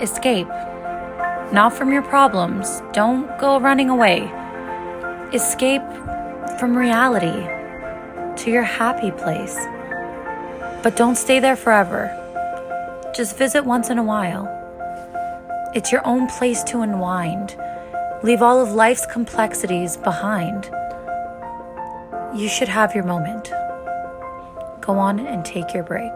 escape. Not from your problems. Don't go running away. Escape from reality to your happy place. But don't stay there forever. Just visit once in a while. It's your own place to unwind. Leave all of life's complexities behind. You should have your moment. Go on and take your break.